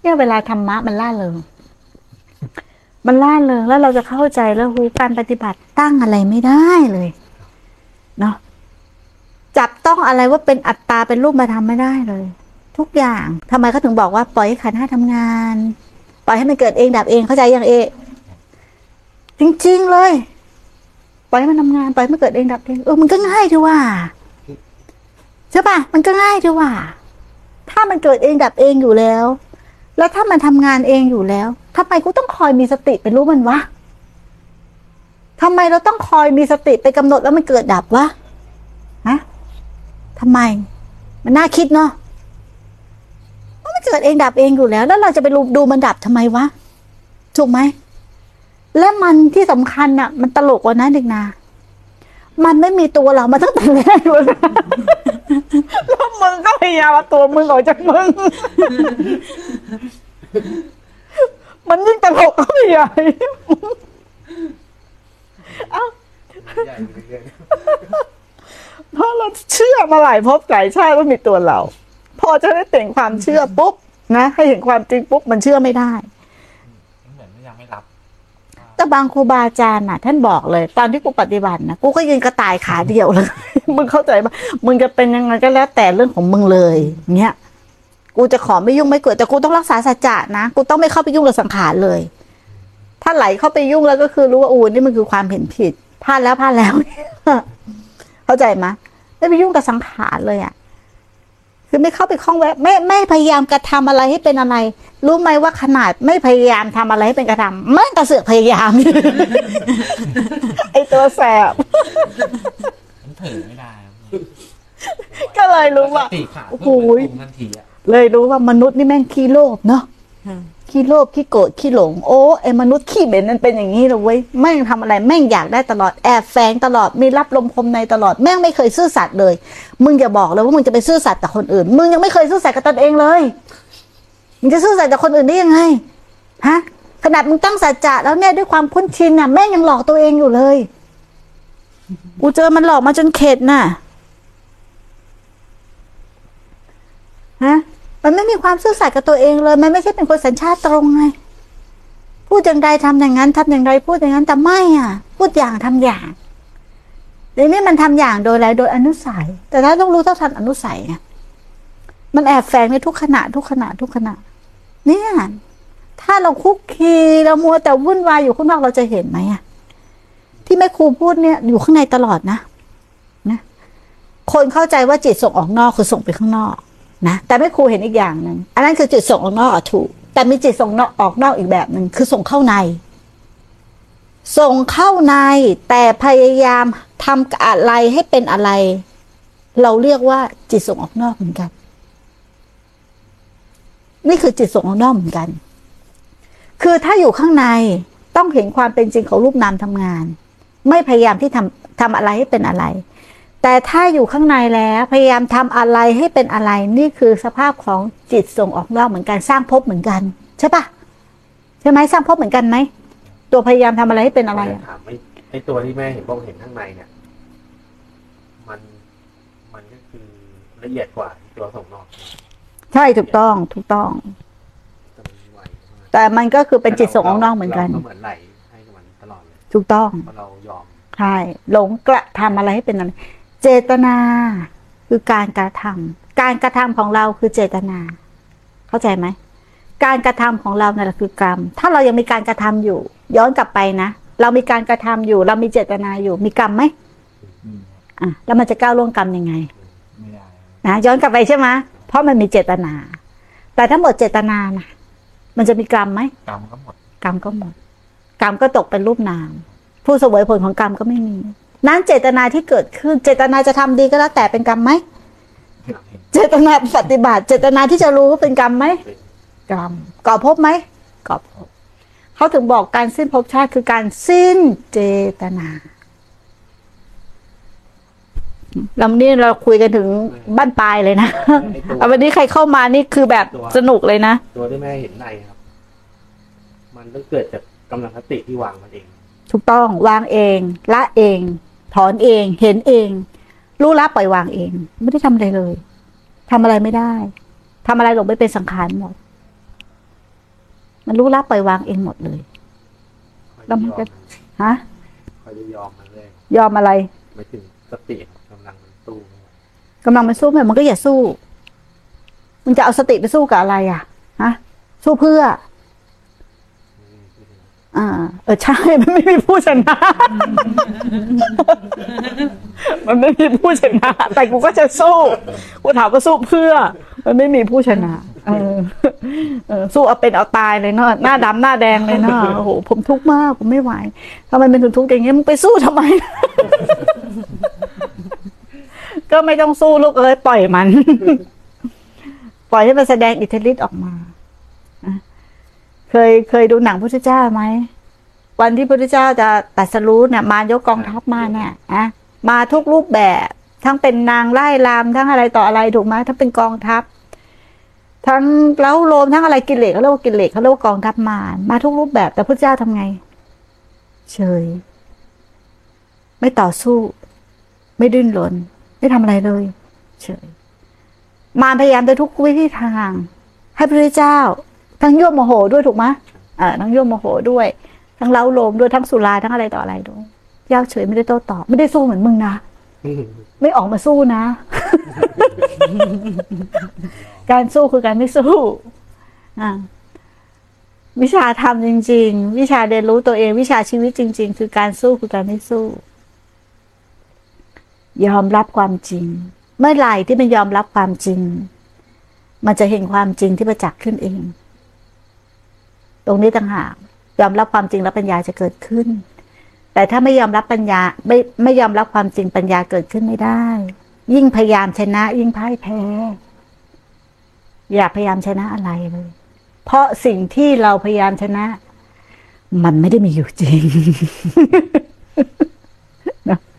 เนี่ยเวลาธรรมะมันล่าเริงมันล่าเริงแล้วเราจะเข้าใจแล้วรู้การปฏิบัติตั้งอะไรไม่ได้เลยเนาะจับต้องอะไรว่าเป็นอัตตาเป็นรูปมาทำไม่ได้เลย ทุกอย่างทำไมเขาถึงบอกว่าปล่อยให้ขันห้าทำงาน ปล่อยให้มันเกิดเองดับเองเข้าใจอยังเอจริงๆเลย ปล่อยให้มันทำงานปล่อยให้มันเกิดเองดับเองเออมันก็ง่ายทีว่าใช่ปะมันก็ง่ายทีว่า ถ้ามันเกิดเองดับเองอยู่แล้ว แล้วถ้ามันทำงานเองอยู่แล้วทำไมกูต้องคอยมีสติไปรู้มันวะทำไมเราต้องคอยมีสติไปกำหนดแล้วมันเกิดดับวะฮะทำไม มันน่าคิดเนาะว่ามันเกิดเองดับเองอยู่แล้ว แล้วเราจะไปดูดูมันดับทำไมวะถูกไหมและมันที่สำคัญน่ะมันตลกกว่านั้นเด็กนา มันไม่มีตัวเรามาตั้งแต่แรกเลยนะแล้ว มึงก็พยายามเอาตัวมึงออกจากมึง มันยิ่งตลกเข้าไปใหญ่เอ้าใหญ่ไปเรื่อยเพราะเราเชื่อมาหลายภพหลายชาติว่ามีตัวเรา พอจะได้เต่งความเชื่อปุ๊บนะให้เห็นความจริงปุ๊บมันเชื่อไม่ได้ เหมือนยังไม่รับ แต่บางครูบาอาจารย์น่ะ ท่านบอกเลย ตอนที่กูปฏิบัตินะกูก็ยืนกระต่ายขาเดียวเลย มึงเข้าใจปะมึงจะเป็นยังไงก็แล้วแต่เรื่องของมึงเลยเนี้ยกูจะขอไม่ยุ่งไม่เกิดแต่กูต้องรักษาสัจจะนะกูต้องไม่เข้าไปยุ่งกับสังขารเลย ถ้าไหลเข้าไปยุ่งแล้วก็คือรู้ว่าอูนี่มันคือความเห็นผิดพลาดแล้วพลาดแล้วเข้าใจไหมไม่ไปยุ่งกับสังขารเลยอะ คือไม่เข้าไปคล้องแวะไม่ไม่พยายามกระทำอะไรให้เป็นอะไร รู้ไหมว่าขนาดไม่พยายามทำอะไรให้เป็นกระทำมันกระเสือกพยายาม ไอตัวแสบมันเผลอไม่ได้ครับก็เลยรู้ว่าสติขาดโอ้โอ้โหโหทันทีอะเลยรู้ว่ามนุษย์นี่แม่งขี้โลภเนาะ ขี้โลภขี้โกรธขี้หลงโอ้ไอ้มนุษย์ขี้เหม็นมันเป็นอย่างนี้เลยเว้ยแม่งทำอะไรแม่งอยากได้ตลอดแอบแฝงตลอดมีรับลมคมในตลอดแม่งไม่เคยซื่อสัตย์เลย มึงอย่าบอกเลยว่ามึงจะไปซื่อสัตย์กับคนอื่น มึงยังไม่เคยซื่อสัตย์กับตนเองเลยมึงจะซื่อสัตย์กับคนอื่นได้ยังไงฮะขนาดมึงตั้งสัจจะแล้วเนี่ยด้วยความคุ้นชินน่ะแม่งยังหลอกตัวเองอยู่เลย กูเจอมันหลอกมาจนเข็ดน่ะ ฮะ มันไม่มีความซื่อสัตย์กับตัวเองเลย มันไม่ใช่เป็นคนสัญชาติตรงไงพูดอย่างใดทำอย่างนั้นทำอย่างไรพูดอย่างนั้นแต่ไม่อะ พูดอย่างทำอย่างเดี๋ยวนี้มันทำอย่างโดยอะไรโดยอนุสัย แต่ถ้าต้องรู้เท่าทันอนุสัยไงมันแอบแฝงในทุกขณะ ทุกขณะ ทุกขณะ เนี่ย ถ้าเราคุกคีเรามัวแต่วุ่นวายอยู่ข้างนอกเราจะเห็นไหมอะ ที่แม่ครูพูดเนี่ย อยู่ข้างในตลอดนะนะคนเข้าใจว่าจิตส่งออกนอกคือส่งไปข้างนอก นะแต่แม่ครูเห็นอีกอย่างหนึ่งอันนั้นคือจิตส่งออกนอกถูก แต่มีจิตส่งนอกออกนอกอีกแบบหนึ่งคือส่งเข้าใน ส่งเข้าในแต่พยายามทำอะไรให้เป็นอะไร เราเรียกว่าจิตส่งออกนอกเหมือนกัน นี่คือจิตส่งออกนอกเหมือนกัน คือถ้าอยู่ข้างในต้องเห็นความเป็นจริงของรูปนามทำงาน ไม่พยายามที่ทำทำอะไรให้เป็นอะไร แต่ถ้าอยู่ข้างในแล้วพยายามทำอะไรให้เป็นอะไรนี่คือสภาพของจิตส่งออกนอกเหมือนกันสร้างภพเหมือนกัน ใช่ปะใช่ไหมสร้างภพเหมือนกันไหมตัวพยายามทำอะไรให้เป็นอะไรอะถามไอ้ไอ้ตัวที่แม่เห็นบอกเห็นข้างในเนี่ยมันมันก็คือละเอียดกว่าตัวส่งนอก ใช่ถูกต้องถูกต้อง แต่มันไวมากแต่มันก็คือเป็นจิตส่งออกนอกเหมือนกันราก็เหมือนไหลให้กับมันตลอดเลยถูกต้องเพราะเรายอมใช่หลงกระทำอะไรให้เป็นอะไร เจตนาคือการกระทำการกระทำของเราคือเจตนา เข้าใจไหม การกระทำของเราเนี่ยแหละคือกรรม ถ้าเรายังมีการกระทำอยู่ ย้อนกลับไปนะ เรามีการกระทำอยู่ เรามีเจตนาอยู่ มีกรรมไหมอืมอะแล้วมันจะก้าวล่วงกรรมยังไงไม่ได้นะย้อนกลับไปใช่ไหมเพราะมันมีเจตนา แต่ถ้าหมดเจตนานะมันจะมีกรรมไหมกรรมก็หมด กรรมก็หมด กรรมก็ตกเป็นรูปนาม ผู้เสวยผลของกรรมก็ไม่มี นั้นเจตนาที่เกิดขึ้น เจตนาจะทำดีก็แล้วแต่เป็นกรรมไหมเห็นเจตนาปฏิบัติ เจตนาที่จะรู้ว่าเป็นกรรมไหมกรรมก่อภพไหมก่อภพเขาถึงบอกการสิ้นภพชาติคือการสิ้นเจตนาลำนี้เราคุยกันถึงบ้านปลายเลยนะไอ้ตัวเอาวันนี้ใครเข้ามานี่คือแบบสนุกเลยนะ ตัวที่แม่เห็นในครับ มันต้องเกิดจากกำลังสติที่วางมันเอง ถูกต้องวางเอง ละเอง ถอนเอง เห็นเอง รู้ละปล่อยวางเอง ไม่ได้ทำอะไรเลยทำอะไรไม่ได้ทำอะไรหลงไปเป็นสังขารหมด มันรู้ละปล่อยวางเองหมดเลยคอยแล้วจะมัยนอก็มฮะคอยจะยอมมันเลยยอมอะไรไม่ถึงสติกำลังมันสู้กำลังมันสู้ไหมมันก็อย่าสู้มึงจะเอาสติไปสู้กับอะไรอะ ฮะ สู้เพื่อ อ่า เออใช่ มันไม่มีผู้ชนะ มันไม่มีผู้ชนะ แต่กูก็จะสู้ กูถามว่าสู้เพื่อ มันไม่มีผู้ชนะ เออ เออ สู้เอาเป็นเอาตายเลยเนาะ หน้าดำหน้าแดงเลยเนาะ โอ้โห ผมทุกข์มาก ผมไม่ไหวทำไมเป็นถึงทุกข์อย่างเงี้ย มึงไปสู้ทำไม ก็ไม่ต้องสู้ลูกเอ้ยปล่อยมัน ปล่อยให้มันแสดงอิทธิฤทธิ์ออกมา เคยเคยดูหนังพุทธเจ้าไหมวันที่พุทธเจ้าจะตรัสรู้เนี่ยมายกกองทัพมาเนี่ยอะมาทุกรูปแบบ ทั้งเป็นนางไล่ลามทั้งอะไรต่ออะไรถูกไหมทั้งเป็นกองทัพ ทั้งเล้าโลมทั้งอะไรกิเลสเขาเรียกว่ากิเลสเขาเรียกว่ากองทัพมารมาทุกรูปแบบแต่พุทธเจ้าทำไง เฉย ไม่ต่อสู้ ไม่ดิ้นรนไม่ทำอะไรเลย เฉย มารพยายามจะทุกวิธีทาง ให้พระเจ้า ทั้งยั่วโมโหด้วยถูกไหมเออทั้งยั่วโมโหด้วย ทั้งเล้าโลมด้วยทั้งสุราทั้งอะไรต่ออะไรด้วยเจ้าเฉยไม่ได้โต้ตอบไม่ได้สู้เหมือนมึงนะไม่ออกมาสู้นะ การสู้คือการไม่สู้อ่าวิชาทำจริง ๆ วิชาเรียนรู้ตัวเองวิชาชีวิตจริง ๆ คือการสู้คือการไม่สู้ ยอมรับความจริง เมื่อไหร่ที่มันยอมรับความจริง มันจะเห็นความจริงที่ประจักษ์ขึ้นเอง ตรงนี้ต่างหากยอมรับความจริงแล้วปัญญาจะเกิดขึ้น แต่ถ้าไม่ยอมรับปัญญาไม่ไม่ยอมรับความจริงปัญญาเกิดขึ้นไม่ได้ ยิ่งพยายามชนะ ยิ่งพ่ายแพ้ อย่าพยายามชนะอะไรเลย เพราะสิ่งที่เราพยายามชนะ มันไม่ได้มีอยู่จริง